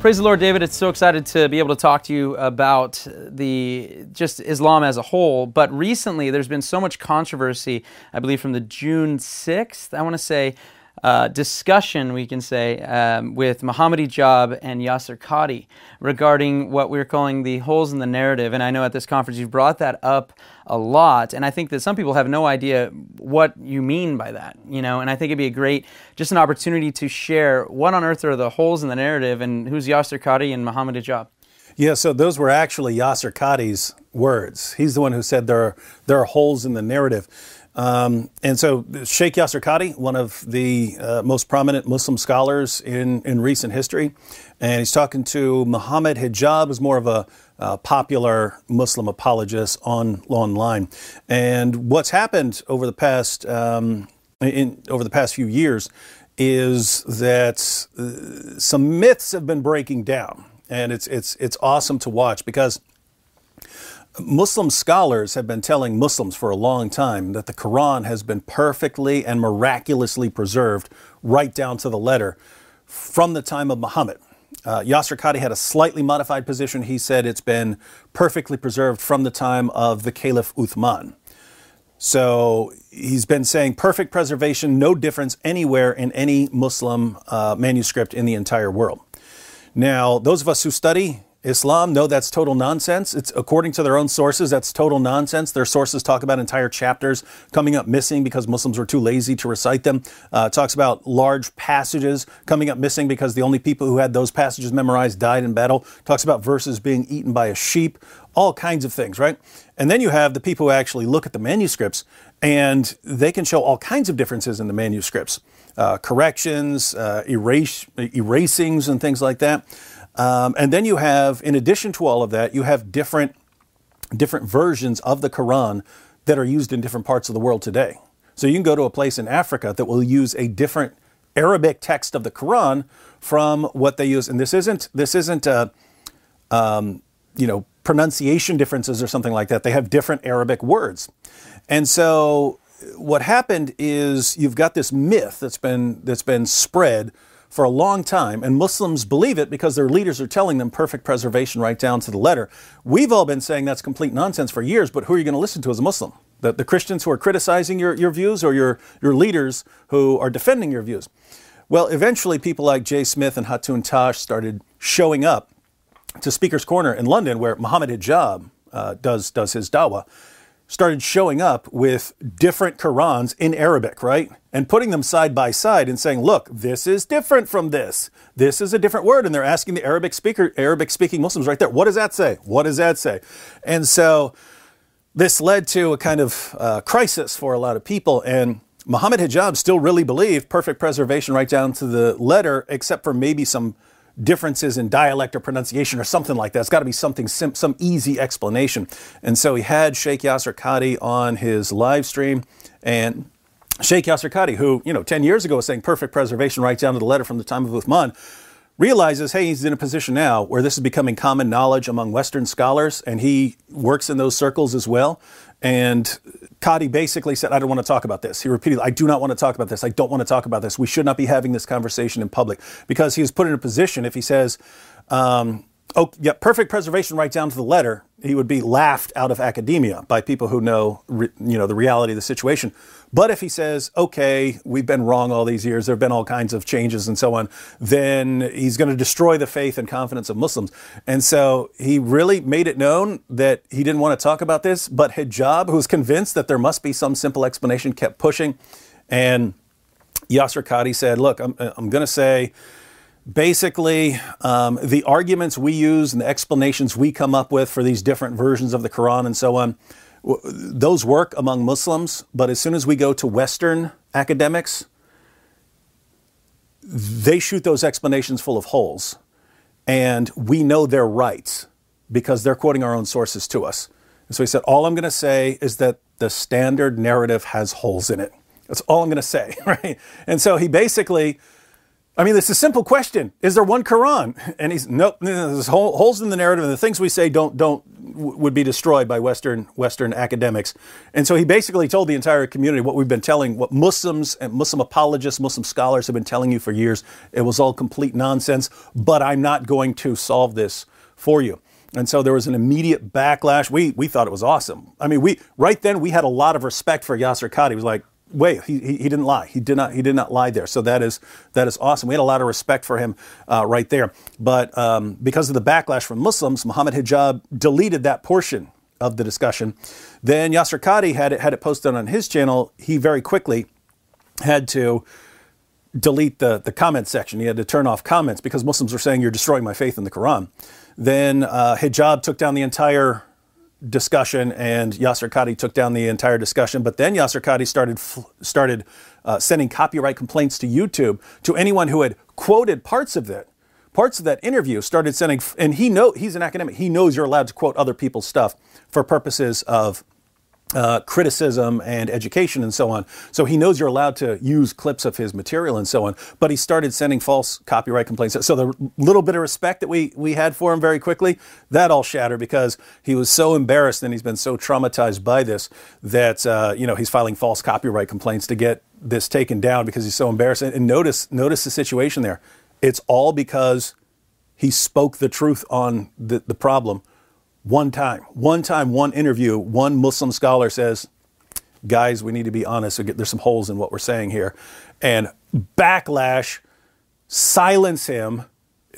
Praise the Lord, David. It's so excited to be able to talk to you about the just Islam as a whole. But recently, there's been so much controversy. I believe from the June 6th, I want to say, uh, discussion, we can say, um, with Muhammad Hijab and Yasir Qadhi regarding what we're calling the holes in the narrative. And I know at this conference you've brought that up a lot. And I think that some people have no idea what you mean by that, you know. And I think it'd be a great, just an opportunity to share what on earth are the holes in the narrative and who's Yasir Qadhi and Muhammad Hijab. Yeah, so those were actually Yasir Qadhi's words. He's the one who said there are, there are holes in the narrative. Um, and so Sheikh Yasir Qadhi, one of the uh, most prominent Muslim scholars in, in recent history, and he's talking to Muhammad Hijab, who's more of a uh, popular Muslim apologist on online. And what's happened over the past um, in, over the past few years is that uh, some myths have been breaking down, and it's it's it's awesome to watch because Muslim scholars have been telling Muslims for a long time that the Quran has been perfectly and miraculously preserved right down to the letter from the time of Muhammad. Uh, Yasir Qadhi had a slightly modified position. He said it's been perfectly preserved from the time of the Caliph Uthman. So he's been saying perfect preservation, no difference anywhere in any Muslim uh, manuscript in the entire world. Now, those of us who study Islam, no, that's total nonsense. It's according to their own sources, that's total nonsense. Their sources talk about entire chapters coming up missing because Muslims were too lazy to recite them. Uh, talks about large passages coming up missing because the only people who had those passages memorized died in battle. Talks about verses being eaten by a sheep, all kinds of things, right? And then you have the people who actually look at the manuscripts and they can show all kinds of differences in the manuscripts, uh, corrections, uh, erase, erasings, and things like that. Um, and then you have, in addition to all of that, you have different different versions of the Quran that are used in different parts of the world today. So you can go to a place in Africa that will use a different Arabic text of the Quran from what they use, and this isn't this isn't uh, um, you know pronunciation differences or something like that. They have different Arabic words, and so what happened is you've got this myth that's been that's been spread for a long time, and Muslims believe it because their leaders are telling them perfect preservation right down to the letter. We've all been saying that's complete nonsense for years, but who are you going to listen to as a Muslim? The, the Christians who are criticizing your, your views or your, your leaders who are defending your views? Well, eventually, people like Jay Smith and Hatun Tash started showing up to Speaker's Corner in London, where Muhammad Hijab uh, does, does his dawah started showing up with different Qurans in Arabic, right? And putting them side by side and saying, look, this is different from this. This is a different word. And they're asking the Arabic speaker, Arabic speaking Muslims right there, what does that say? What does that say? And so this led to a kind of uh, crisis for a lot of people. And Muhammad Hijab still really believed perfect preservation right down to the letter, except for maybe some differences in dialect or pronunciation or something like that. It's got to be something, sim- some easy explanation. And so he had Sheikh Yasir Qadhi on his live stream and Sheikh Yasir Qadhi, who, you know, 10 years ago was saying perfect preservation right down to the letter from the time of Uthman, realizes, hey, he's in a position now where this is becoming common knowledge among Western scholars, and he works in those circles as well. And Qadhi basically said, I don't want to talk about this. He repeated, I do not want to talk about this. I don't want to talk about this. We should not be having this conversation in public because he is put in a position if he says, um, oh, yeah, perfect preservation right down to the letter, he would be laughed out of academia by people who know, re, you know, the reality of the situation. But if he says, okay, we've been wrong all these years, there have been all kinds of changes and so on, then he's going to destroy the faith and confidence of Muslims. And so he really made it known that he didn't want to talk about this, but Hijab, who was convinced that there must be some simple explanation, kept pushing. And Yasir Qadhi said, look, I'm, I'm going to say, basically, um, the arguments we use and the explanations we come up with for these different versions of the Quran and so on, those work among Muslims, but as soon as we go to Western academics, they shoot those explanations full of holes, and we know they're right because they're quoting our own sources to us. And so he said, All I'm going to say is that the standard narrative has holes in it. That's all I'm going to say, right? And so he basically, I mean, it's a simple question: Is there one Quran? And he's nope. There's holes in the narrative, and the things we say don't don't would be destroyed by Western Western academics. And so he basically told the entire community what we've been telling, what Muslims and Muslim apologists, Muslim scholars have been telling you for years. It was all complete nonsense. But I'm not going to solve this for you. And so there was an immediate backlash. We, we thought it was awesome. I mean, we right then we had a lot of respect for Yasir Qadhi. He was like, wait, he, he, he, didn't lie. He did not he did not lie there. So that is that is awesome. We had a lot of respect for him uh, right there. But um, because of the backlash from Muslims, Muhammad Hijab deleted that portion of the discussion. Then Yasir Qadhi had it had it posted on his channel. He very quickly had to delete the, the comment section. He had to turn off comments because Muslims were saying you're destroying my faith in the Quran. Then uh, Hijab took down the entire discussion, and Yasir Qadhi took down the entire discussion. But then Yasir Qadhi started started uh, sending copyright complaints to YouTube to anyone who had quoted parts of it. Parts of that interview started sending, and he know he's an academic. He knows you're allowed to quote other people's stuff for purposes of uh, criticism and education and so on. So he knows you're allowed to use clips of his material and so on. But he started sending false copyright complaints. So the little bit of respect that we, we had for him very quickly, that all shattered because he was so embarrassed and he's been so traumatized by this that, uh, you know, he's filing false copyright complaints to get this taken down because he's so embarrassed. And notice, notice the situation there. It's all because he spoke the truth on the, the problem one time, one time, one interview, one Muslim scholar says, guys, we need to be honest. There's some holes in what we're saying here. And backlash, silence him.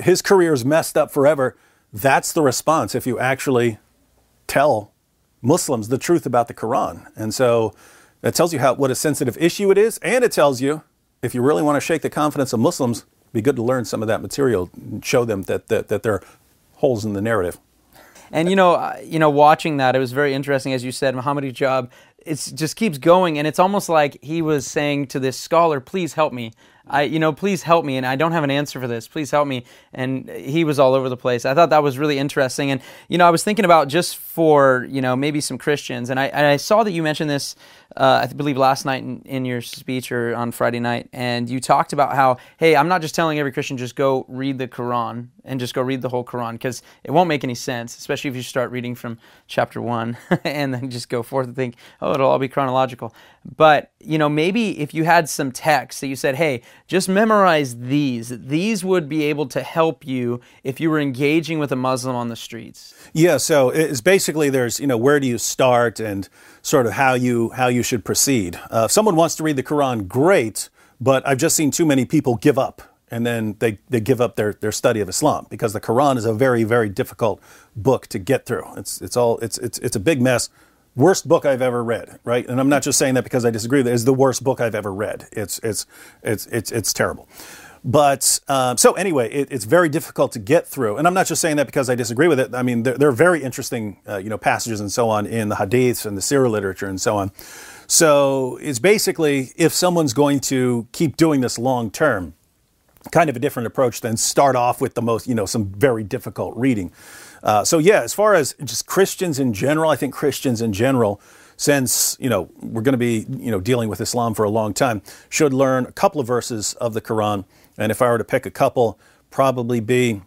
His career is messed up forever. That's the response if you actually tell Muslims the truth about the Quran. And so that tells you how, what a sensitive issue it is. And it tells you if you really want to shake the confidence of Muslims, be good to learn some of that material and show them that, that, that there are holes in the narrative. And you know, uh, you know, watching that, it was very interesting, as you said, Muhammad Hijab. It just keeps going, and it's almost like he was saying to this scholar, "Please help me. I, you know, please help me, and I don't have an answer for this. Please help me." And he was all over the place. I thought that was really interesting, and you know, I was thinking about just for you know maybe some Christians, and I, and I saw that you mentioned this uh, I believe last night in, in, your speech or on Friday night, and you talked about how, hey, I'm not just telling every Christian just go read the Quran and just go read the whole Quran because it won't make any sense, especially if you start reading from chapter one and then just go forth and think, oh, it'll all be chronological. But you know, maybe if you had some text that you said, hey, just memorize these. These would be able to help you if you were engaging with a Muslim on the streets. Yeah. So it's basically there's you know where do you start and sort of how you how you should proceed. Uh, if someone wants to read the Quran, great, but I've just seen too many people give up and then they, they give up their, their study of Islam because the Quran is a very very difficult book to get through. It's it's all it's it's it's a big mess. Worst book I've ever read, right? And I'm not just saying that because I disagree with it. It's the worst book I've ever read. It's it's it's it's it's terrible. But um, so anyway, it, it's very difficult to get through, and I'm not just saying that because I disagree with it. I mean, there, there are very interesting, uh, you know, passages and so on in the Hadiths and the Sirah literature and so on. So it's basically if someone's going to keep doing this long term, kind of a different approach than start off with the most, you know, some very difficult reading. Uh, so yeah, as far as just Christians in general, I think Christians in general since you know we're going to be you know dealing with Islam for a long time, should learn a couple of verses of the Quran and if I were to pick a couple, probably be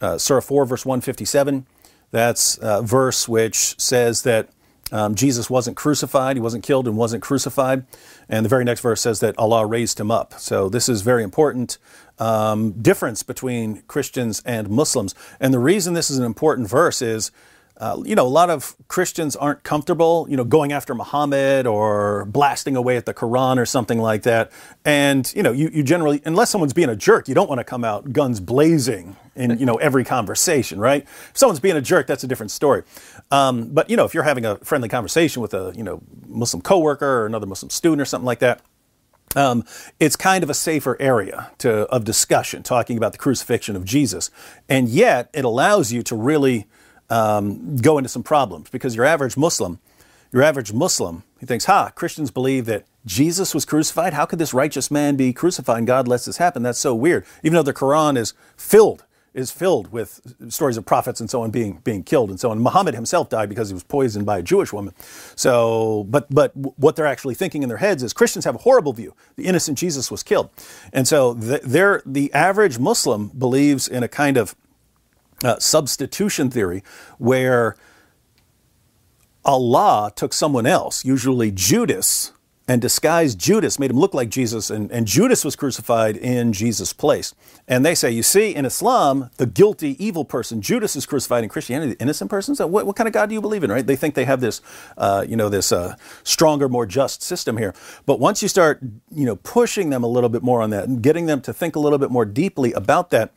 uh, Surah 4, verse 157. That's a verse which says that um, Jesus wasn't crucified, he wasn't killed and wasn't crucified. And the very next verse says that Allah raised him up. So this is very important um, difference between Christians and Muslims. And the reason this is an important verse is uh, you know, a lot of Christians aren't comfortable, you know, going after Muhammad or blasting away at the Quran or something like that. And, you know, you, you generally, unless someone's being a jerk, you don't want to come out guns blazing in, you know, every conversation, right? If someone's being a jerk, that's a different story. Um, but, you know, if you're having a friendly conversation with a, you know, Muslim coworker or another Muslim student or something like that, um, it's kind of a safer area to, of discussion, talking about the crucifixion of Jesus. And yet, it allows you to really um, go into some problems because your average Muslim, your average Muslim, he thinks, ha, Christians believe that Jesus was crucified. How could this righteous man be crucified and God lets this happen? That's so weird. Even though the Quran is filled is filled with stories of prophets and so on being being killed and so on. Muhammad himself died because he was poisoned by a Jewish woman. So, but but what they're actually thinking in their heads is Christians have a horrible view. The innocent Jesus was killed, and so they're the average Muslim believes in a kind of uh, substitution theory where Allah took someone else, usually Judas, and disguised Judas, made him look like Jesus, and, and Judas was crucified in Jesus' place. And they say, you see, in Islam, the guilty, evil person, Judas is crucified in Christianity, the innocent person. So what, what kind of God do you believe in, right? They think they have this, uh, you know, this uh, stronger, more just system here. But once you start, you know, pushing them a little bit more on that and getting them to think a little bit more deeply about that,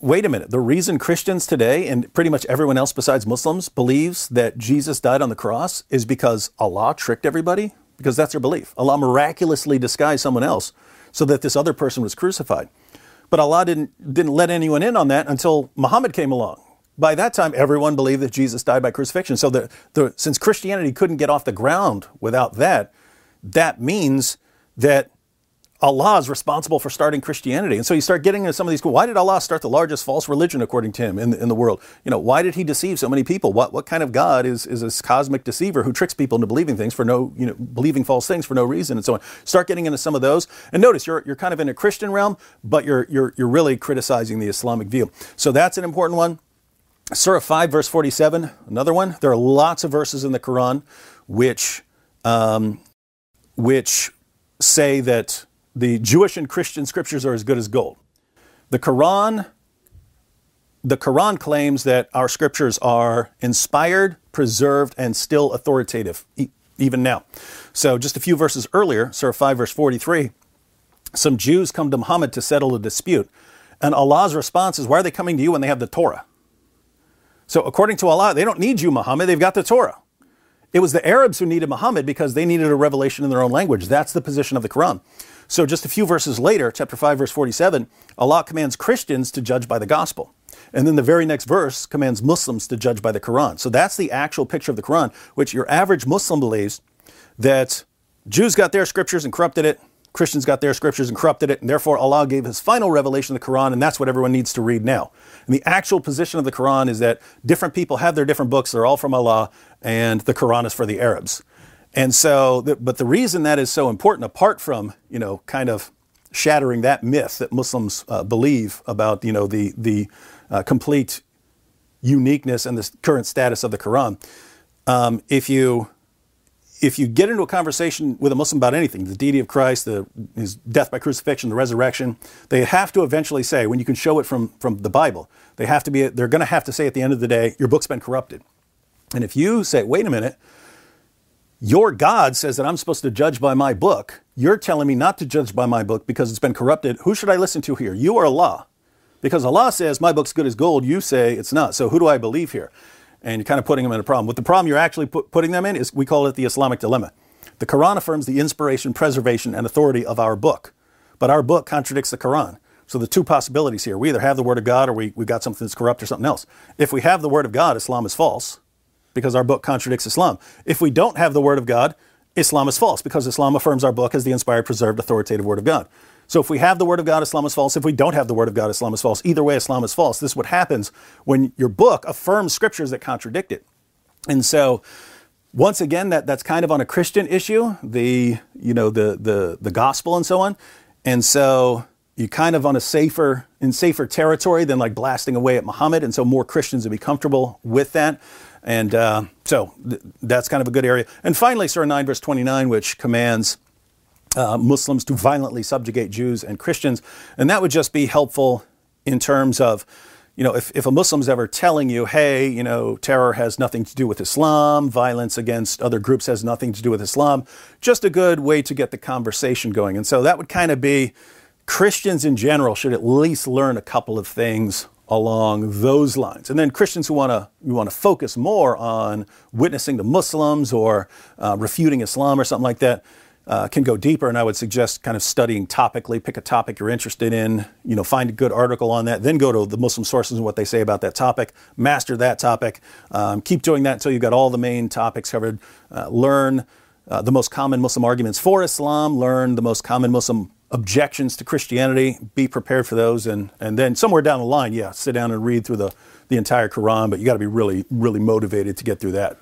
wait a minute. The reason Christians today and pretty much everyone else besides Muslims believes that Jesus died on the cross is because Allah tricked everybody because that's their belief. Allah miraculously disguised someone else so that this other person was crucified. But Allah didn't, didn't let anyone in on that until Muhammad came along. By that time, everyone believed that Jesus died by crucifixion. So the, the, since Christianity couldn't get off the ground without that, that means that Allah is responsible for starting Christianity. And so you start getting into some of these, why did Allah start the largest false religion according to him in in the world? You know, why did he deceive so many people? What, what kind of God is, is this cosmic deceiver who tricks people into believing things for no, you know, believing false things for no reason and so on? Start getting into some of those. And notice you're, you're kind of in a Christian realm, but you're, you're, you're really criticizing the Islamic view. So that's an important one. Surah 5, verse 47, another one. There are lots of verses in the Quran which, um, which say that the Jewish and Christian scriptures are as good as gold. The Quran, the Quran claims that our scriptures are inspired, preserved, and still authoritative, e- even now. So, just a few verses earlier, Surah 5, verse 43, some Jews come to Muhammad to settle a dispute. And Allah's response is, Why are they coming to you when they have the Torah? So, according to Allah, they don't need you, Muhammad, they've got the Torah. It was the Arabs who needed Muhammad because they needed a revelation in their own language. That's the position of the Quran. So, just a few verses later, chapter 5, verse 47, Allah commands Christians to judge by the gospel. And then the very next verse commands Muslims to judge by the Quran. So, that's the actual picture of the Quran, which your average Muslim believes that Jews got their scriptures and corrupted it, Christians got their scriptures and corrupted it, and therefore Allah gave his final revelation of the Quran, and that's what everyone needs to read now. And the actual position of the Quran is that different people have their different books, they're all from Allah, and the Quran is for the Arabs. And so, but the reason that is so important, apart from, you know, kind of shattering that myth that Muslims uh, believe about, you know, the, the uh, complete uniqueness and the current status of the Quran, um, if you if you get into a conversation with a Muslim about anything, the deity of Christ, the, his death by crucifixion, the resurrection, they have to eventually say, when you can show it from, from the Bible, they have to be, they're going to have to say at the end of the day, your book's been corrupted. And if you say, wait a minute, your God says that I'm supposed to judge by my book. You're telling me not to judge by my book because it's been corrupted. Who should I listen to here? You or Allah? Because Allah says my book's good as gold. You say it's not. So who do I believe here? And you're kind of putting them in a problem. What the problem you're actually put, putting them in is we call it the Islamic dilemma. The Quran affirms the inspiration, preservation, and authority of our book, but our book contradicts the Quran. So the two possibilities here: we either have the Word of God, or we we got something that's corrupt or something else. If we have the Word of God, Islam is false because our book contradicts Islam. If we don't have the Word of God, Islam is false because Islam affirms our book as the inspired, preserved, authoritative Word of God. So if we have the Word of God, Islam is false. If we don't have the Word of God, Islam is false. Either way, Islam is false. This is what happens when your book affirms scriptures that contradict it. And so, once again, that, that's kind of on a Christian issue, the you know the the the gospel and so on. And so you kind of on a safer in safer territory than like blasting away at Muhammad. And so more Christians would be comfortable with that. And uh, so th- that's kind of a good area. And finally, Surah 9, verse 29, which commands uh, Muslims to violently subjugate Jews and Christians. And that would just be helpful in terms of, you know, if, if a Muslim's ever telling you, hey, you know, terror has nothing to do with Islam, violence against other groups has nothing to do with Islam, just a good way to get the conversation going. And so that would kind of be Christians in general should at least learn a couple of things along those lines. And then Christians who want to want to focus more on witnessing to Muslims or uh, refuting Islam or something like that, uh, can go deeper, and I would suggest kind of studying topically. Pick a topic you're interested in, you know, find a good article on that, then go to the Muslim sources and what they say about that topic. Master that topic. Um, keep doing that until you've got all the main topics covered. Uh, learn uh, the most common Muslim arguments for Islam. Learn the most common Muslim objections to Christianity. Be prepared for those, and and then somewhere down the line, yeah, sit down and read through the the entire Quran. But you got to be really really motivated to get through that.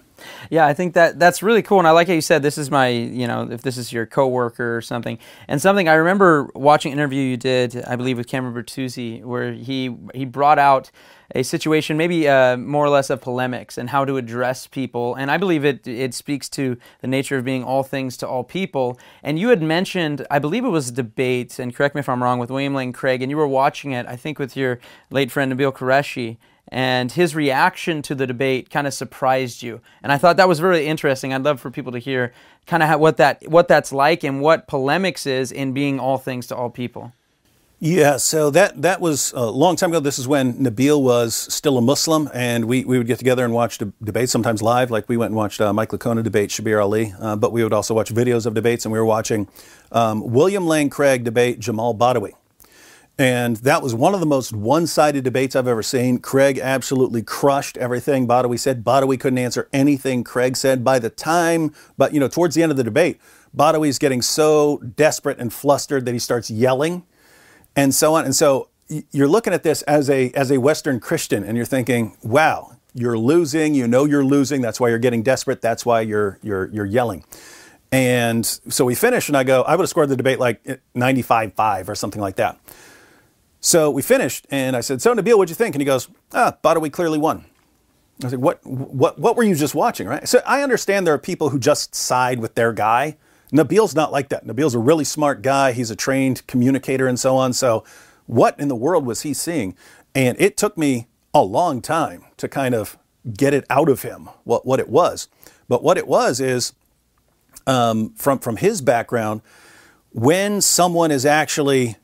Yeah, I think that that's really cool, and I like how you said this is my, you know, if this is your coworker or something, and something I remember watching an interview you did, I believe with Cameron Bertuzzi, where he he brought out a situation, maybe uh, more or less of polemics and how to address people, and I believe it it speaks to the nature of being all things to all people. And you had mentioned, I believe it was a debate, and correct me if I'm wrong, with William Lane Craig, and you were watching it, I think, with your late friend Nabeel Qureshi and his reaction to the debate kind of surprised you. And I thought that was really interesting. I'd love for people to hear kind of what that what that's like and what polemics is in being all things to all people. Yeah, so that that was a long time ago. This is when Nabeel was still a Muslim, and we, we would get together and watch de- debates, sometimes live. Like we went and watched uh, Mike Licona debate Shabir Ali, uh, but we would also watch videos of debates, and we were watching um, William Lane Craig debate Jamal Badawi. And that was one of the most one sided debates I've ever seen. Craig absolutely crushed everything Badawi said. Badawi couldn't answer anything Craig said. By the time, but you know, towards the end of the debate, Badawi's getting so desperate and flustered that he starts yelling and so on. And so you're looking at this as a, as a Western Christian and you're thinking, wow, you're losing. You know you're losing. That's why you're getting desperate. That's why you're, you're, you're yelling. And so we finish, and I go, I would have scored the debate like 95 5 or something like that. So we finished, and I said, "So Nabeel, what'd you think?" And he goes, "Ah, Badawi clearly won." I said, "What? What? What were you just watching?" Right? So I understand there are people who just side with their guy. Nabeel's not like that. Nabeel's a really smart guy. He's a trained communicator and so on. So, what in the world was he seeing? And it took me a long time to kind of get it out of him what what it was. But what it was is um, from from his background, when someone is actually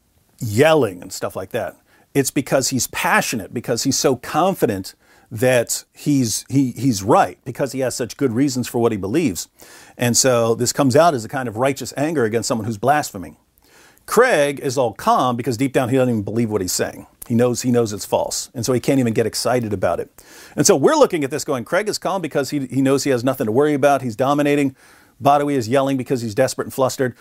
yelling and stuff like that. It's because he's passionate, because he's so confident that he's he, he's right, because he has such good reasons for what he believes. And so this comes out as a kind of righteous anger against someone who's blaspheming. Craig is all calm because deep down he doesn't even believe what he's saying. He knows he knows it's false. And so he can't even get excited about it. And so we're looking at this going, Craig is calm because he, he knows he has nothing to worry about. He's dominating. Badawi is yelling because he's desperate and flustered.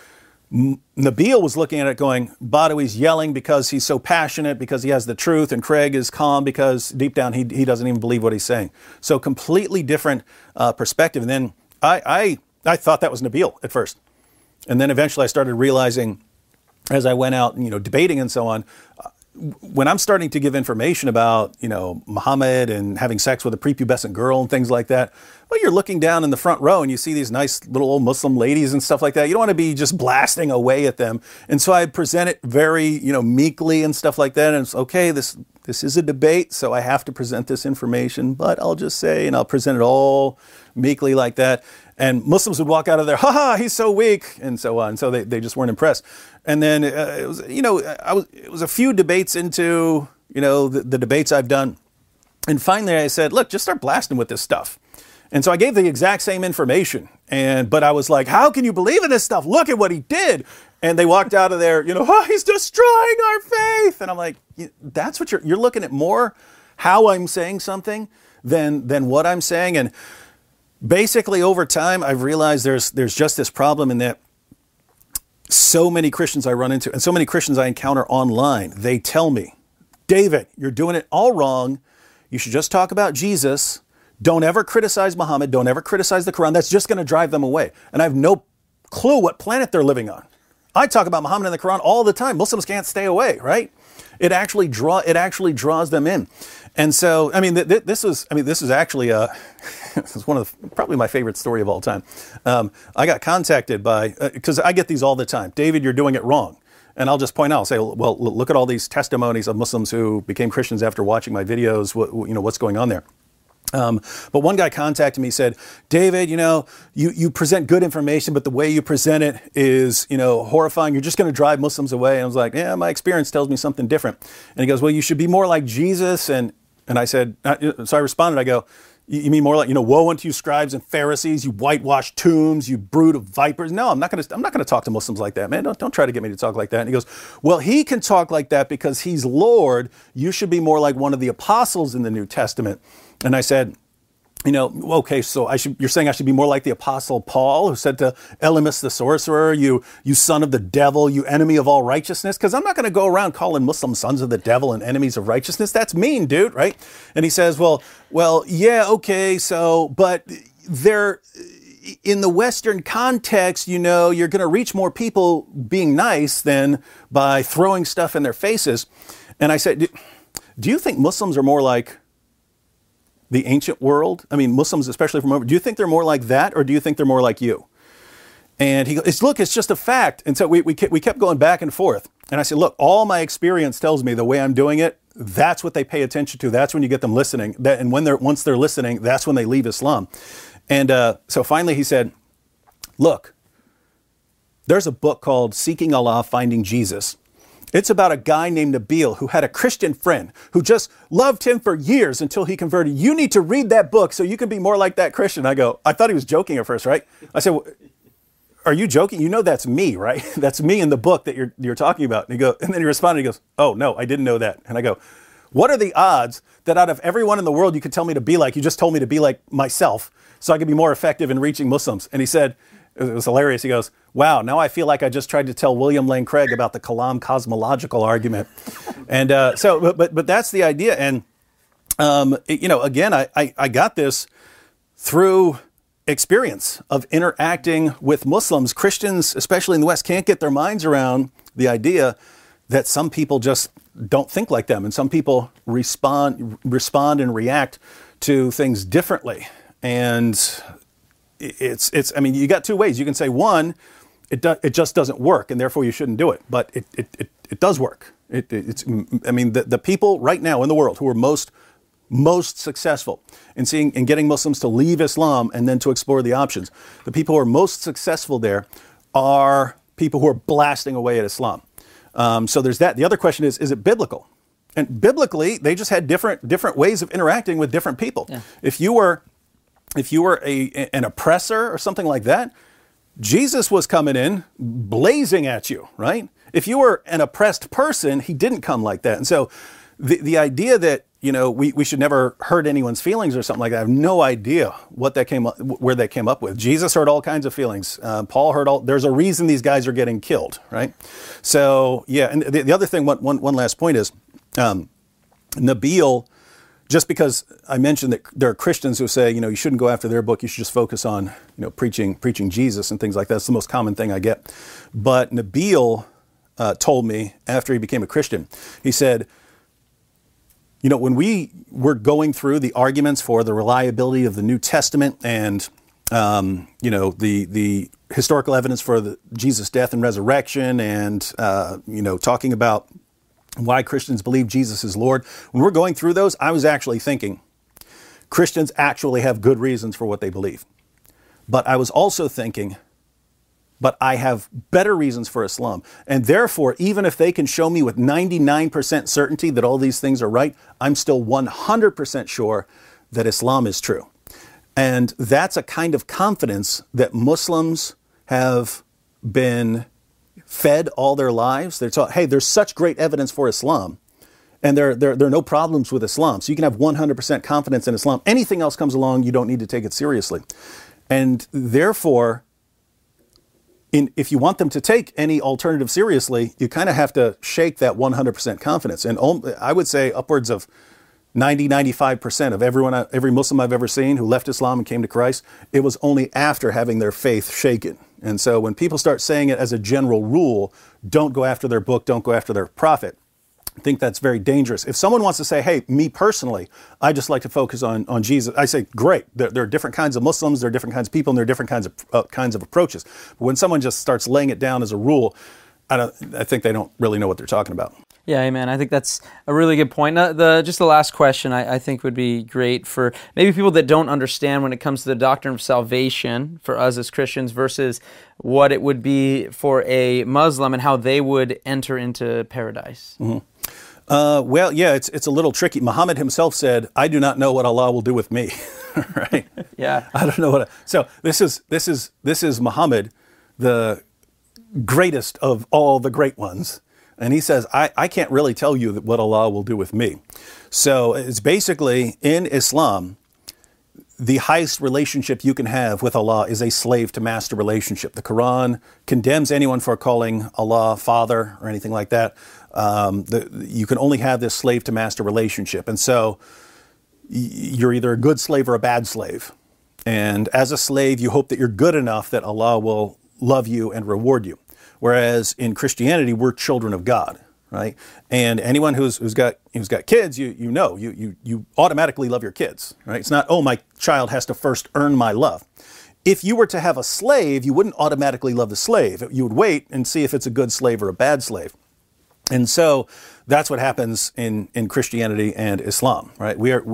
Nabeel was looking at it going, Badawi's yelling because he's so passionate, because he has the truth, and Craig is calm because deep down he, he doesn't even believe what he's saying. So completely different uh, perspective. And then I, I, I thought that was Nabeel at first. And then eventually I started realizing as I went out, you know, debating and so on, when I'm starting to give information about, you know, Muhammad and having sex with a prepubescent girl and things like that, well, you're looking down in the front row and you see these nice little old Muslim ladies and stuff like that. You don't want to be just blasting away at them. And so I present it very, you know, meekly and stuff like that. And it's okay, this this is a debate, so I have to present this information, but I'll just say, and I'll present it all meekly like that. And Muslims would walk out of there, ha ha, he's so weak, and so on. So they, they just weren't impressed. And then uh, it was, you know, I was, it was a few debates into, you know, the, the debates I've done. And finally I said, look, just start blasting with this stuff. And so I gave the exact same information. And but I was like, how can you believe in this stuff? Look at what he did. And they walked out of there, you know, oh, he's destroying our faith. And I'm like, that's what you're you're looking at more how I'm saying something than than what I'm saying. And basically over time I've realized there's there's just this problem in that so many Christians I run into and so many Christians I encounter online, they tell me, David, you're doing it all wrong. You should just talk about Jesus. Don't ever criticize Muhammad. Don't ever criticize the Quran. That's just going to drive them away. And I have no clue what planet they're living on. I talk about Muhammad and the Quran all the time. Muslims can't stay away, right? It actually draw it actually draws them in. And so, I mean, th- th- this was, I mean, this is actually a, this is one of the, probably my favorite story of all time. Um, I got contacted by, because uh, I get these all the time. David, you're doing it wrong. And I'll just point out, I'll say, well, look at all these testimonies of Muslims who became Christians after watching my videos. What, you know, what's going on there? Um, but one guy contacted me said, David, you know, you, you present good information, but the way you present it is, you know, horrifying. You're just going to drive Muslims away. And I was like, yeah, my experience tells me something different. And he goes, well, you should be more like Jesus. And, and I said, uh, so I responded, I go, You you mean more like, you know, woe unto you scribes and Pharisees, you whitewashed tombs, you brood of vipers. No, I'm not going to I'm not going to talk to Muslims like that, man. Don't don't try to get me to talk like that. And he goes, "Well, he can talk like that because he's Lord. You should be more like one of the apostles in the New Testament." And I said, you know, okay, so I should, you're saying I should be more like the apostle Paul, who said to Elymas the sorcerer, you, you son of the devil, you enemy of all righteousness? Because I'm not going to go around calling Muslims sons of the devil and enemies of righteousness. That's mean, dude, right? And he says, well, well, yeah, okay, so, but they're, in the Western context, you know, you're going to reach more people being nice than by throwing stuff in their faces. And I said, do you think Muslims are more like the ancient world? I mean, Muslims, especially from over, do you think they're more like that or do you think they're more like you? And he goes, look, it's just a fact. And so we, we, we kept going back and forth. And I said, look, all my experience tells me the way I'm doing it, that's what they pay attention to. That's when you get them listening. That, and when they're, once they're listening, that's when they leave Islam. And uh, so finally he said, look, there's a book called Seeking Allah, Finding Jesus. It's about a guy named Nabeel who had a Christian friend who just loved him for years until he converted. You need to read that book so you can be more like that Christian. I go, I thought he was joking at first, right? I said, well, are you joking? You know that's me, right? that's me in the book that you're you're talking about. And he go, and then he responded. He goes, "Oh no, I didn't know that." And I go, "What are the odds that out of everyone in the world you could tell me to be like? You just told me to be like myself, so I could be more effective in reaching Muslims." And he said, it was hilarious. He goes, "Wow, now I feel like I just tried to tell William Lane Craig about the Kalam cosmological argument." and uh, so, but, but but that's the idea. And um, it- you know, again, I, I I got this through experience of interacting with Muslims. Christians, especially in the West, can't get their minds around the idea that some people just don't think like them, and some people respond respond and react to things differently. And it's it's I mean you got two ways. You can say one, it do, it just doesn't work, and therefore you shouldn't do it. But it it, it, it does work. It, it's I mean the, the people right now in the world who are most most successful in seeing in getting Muslims to leave Islam and then to explore the options. The people who are most successful there are people who are blasting away at Islam. Um, so there's that. The other question is: Is it biblical? And biblically, they just had different different ways of interacting with different people. If you were if you were a, an oppressor or something like that, Jesus was coming in blazing at you, right? If you were an oppressed person, he didn't come like that. And so the, the idea that, you know, we, we should never hurt anyone's feelings or something like that, I have no idea what that came up, where that came up with. Jesus hurt all kinds of feelings. Uh, Paul hurt all, there's a reason these guys are getting killed, right? So, yeah. And the, the other thing, one, one, one last point is, um, Nabeel, just because I mentioned that there are Christians who say, you know, you shouldn't go after their book, you should just focus on, you know, preaching preaching Jesus and things like that. It's the most common thing I get. But Nabeel uh, told me after he became a Christian, he said, you know, when we were going through the arguments for the reliability of the New Testament and um, you know the the historical evidence for the Jesus' death and resurrection, and uh, you know talking about why Christians believe Jesus is Lord. When we're going through those, I was actually thinking Christians actually have good reasons for what they believe. But I was also thinking, but I have better reasons for Islam. And therefore, even if they can show me with 99% certainty that all these things are right, I'm still 100% sure that Islam is true. And that's a kind of confidence that Muslims have been fed all their lives. They're taught, hey, there's such great evidence for Islam, and there, there, there are no problems with Islam. So you can have 100% confidence in Islam. Anything else comes along, you don't need to take it seriously. And therefore, in, if you want them to take any alternative seriously, you kind of have to shake that 100% confidence. And I would say upwards of 90, 95% of everyone, every Muslim I've ever seen who left Islam and came to Christ, it was only after having their faith shaken. And so when people start saying it as a general rule, don't go after their book, don't go after their prophet, I think that's very dangerous. If someone wants to say, hey, me personally, I just like to focus on, on Jesus, I say, great. There, there are different kinds of Muslims, there are different kinds of people, and there are different kinds of, uh, kinds of approaches. But when someone just starts laying it down as a rule, I, don't, I think they don't really know what they're talking about. Yeah, amen. I think that's a really good point. Uh, the just the last question I, I think would be great for maybe people that don't understand when it comes to the doctrine of salvation for us as Christians versus what it would be for a Muslim and how they would enter into paradise. Uh, well, yeah, it's it's a little tricky. Muhammad himself said, "I do not know what Allah will do with me." right? Yeah. I don't know what. I, so this is this is this is Muhammad, the greatest of all the great ones, and he says, "I I can't really tell you what Allah will do with me." So it's basically in Islam, the highest relationship you can have with Allah is a slave to master relationship. The Quran condemns anyone for calling Allah Father or anything like that. Um, the, you can only have this slave to master relationship. And so you're either a good slave or a bad slave. And as a slave, you hope that you're good enough that Allah will love you and reward you. Whereas in Christianity, we're children of God right? And anyone who's, who's got who's got kids, you you know, you you you automatically love your kids, right? It's not oh my child has to first earn my love. If you were to have a slave, you wouldn't automatically love the slave. You would wait and see if it's a good slave or a bad slave. And so that's what happens in, in Christianity and Islam, right? We are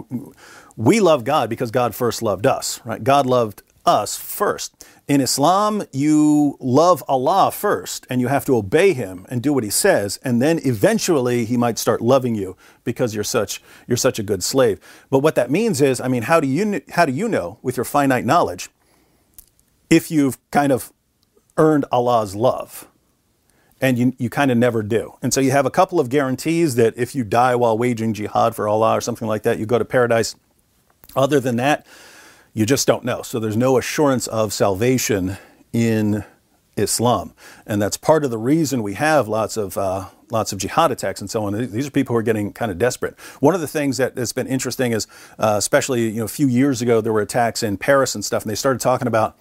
we love God because God first loved us, right? God loved us first. In Islam, you love Allah first and you have to obey him and do what he says and then eventually he might start loving you because you're such you're such a good slave. But what that means is, I mean, how do you how do you know with your finite knowledge if you've kind of earned Allah's love? And you, you kind of never do. And so you have a couple of guarantees that if you die while waging jihad for Allah or something like that, you go to paradise. Other than that, you just don't know. So there's no assurance of salvation in Islam, and that's part of the reason we have lots of uh, lots of jihad attacks and so on. These are people who are getting kind of desperate. One of the things that has been interesting is, uh, especially you know, a few years ago, there were attacks in Paris and stuff, and they started talking about.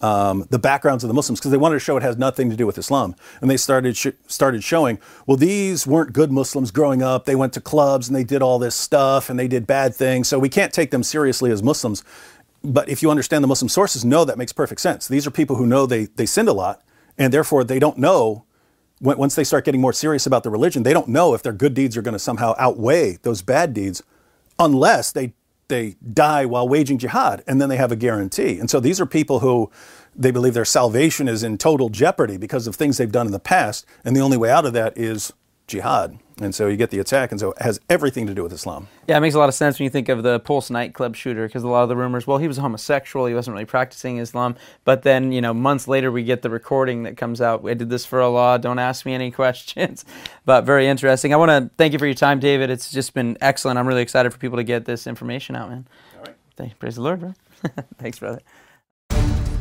Um, the backgrounds of the Muslims because they wanted to show it has nothing to do with Islam, and they started sh- started showing well these weren't good Muslims growing up. They went to clubs and they did all this stuff and they did bad things, so we can't take them seriously as Muslims but if you understand the Muslim sources, no, that makes perfect sense. These are people who know they, they sinned a lot, and therefore they don't know, when, once they start getting more serious about the religion, they don't know if their good deeds are going to somehow outweigh those bad deeds unless they, they die while waging jihad, and then they have a guarantee. And so these are people who they believe their salvation is in total jeopardy because of things they've done in the past, and the only way out of that is jihad. And so you get the attack, and so it has everything to do with Islam. Yeah, it makes a lot of sense when you think of the Pulse nightclub shooter, because a lot of the rumors, well, he was homosexual, he wasn't really practicing Islam. But then, you know, months later, we get the recording that comes out. I did this for Allah, don't ask me any questions. but very interesting. I want to thank you for your time, David. It's just been excellent. I'm really excited for people to get this information out, man. All right. Thank, praise the Lord, bro. Thanks, brother.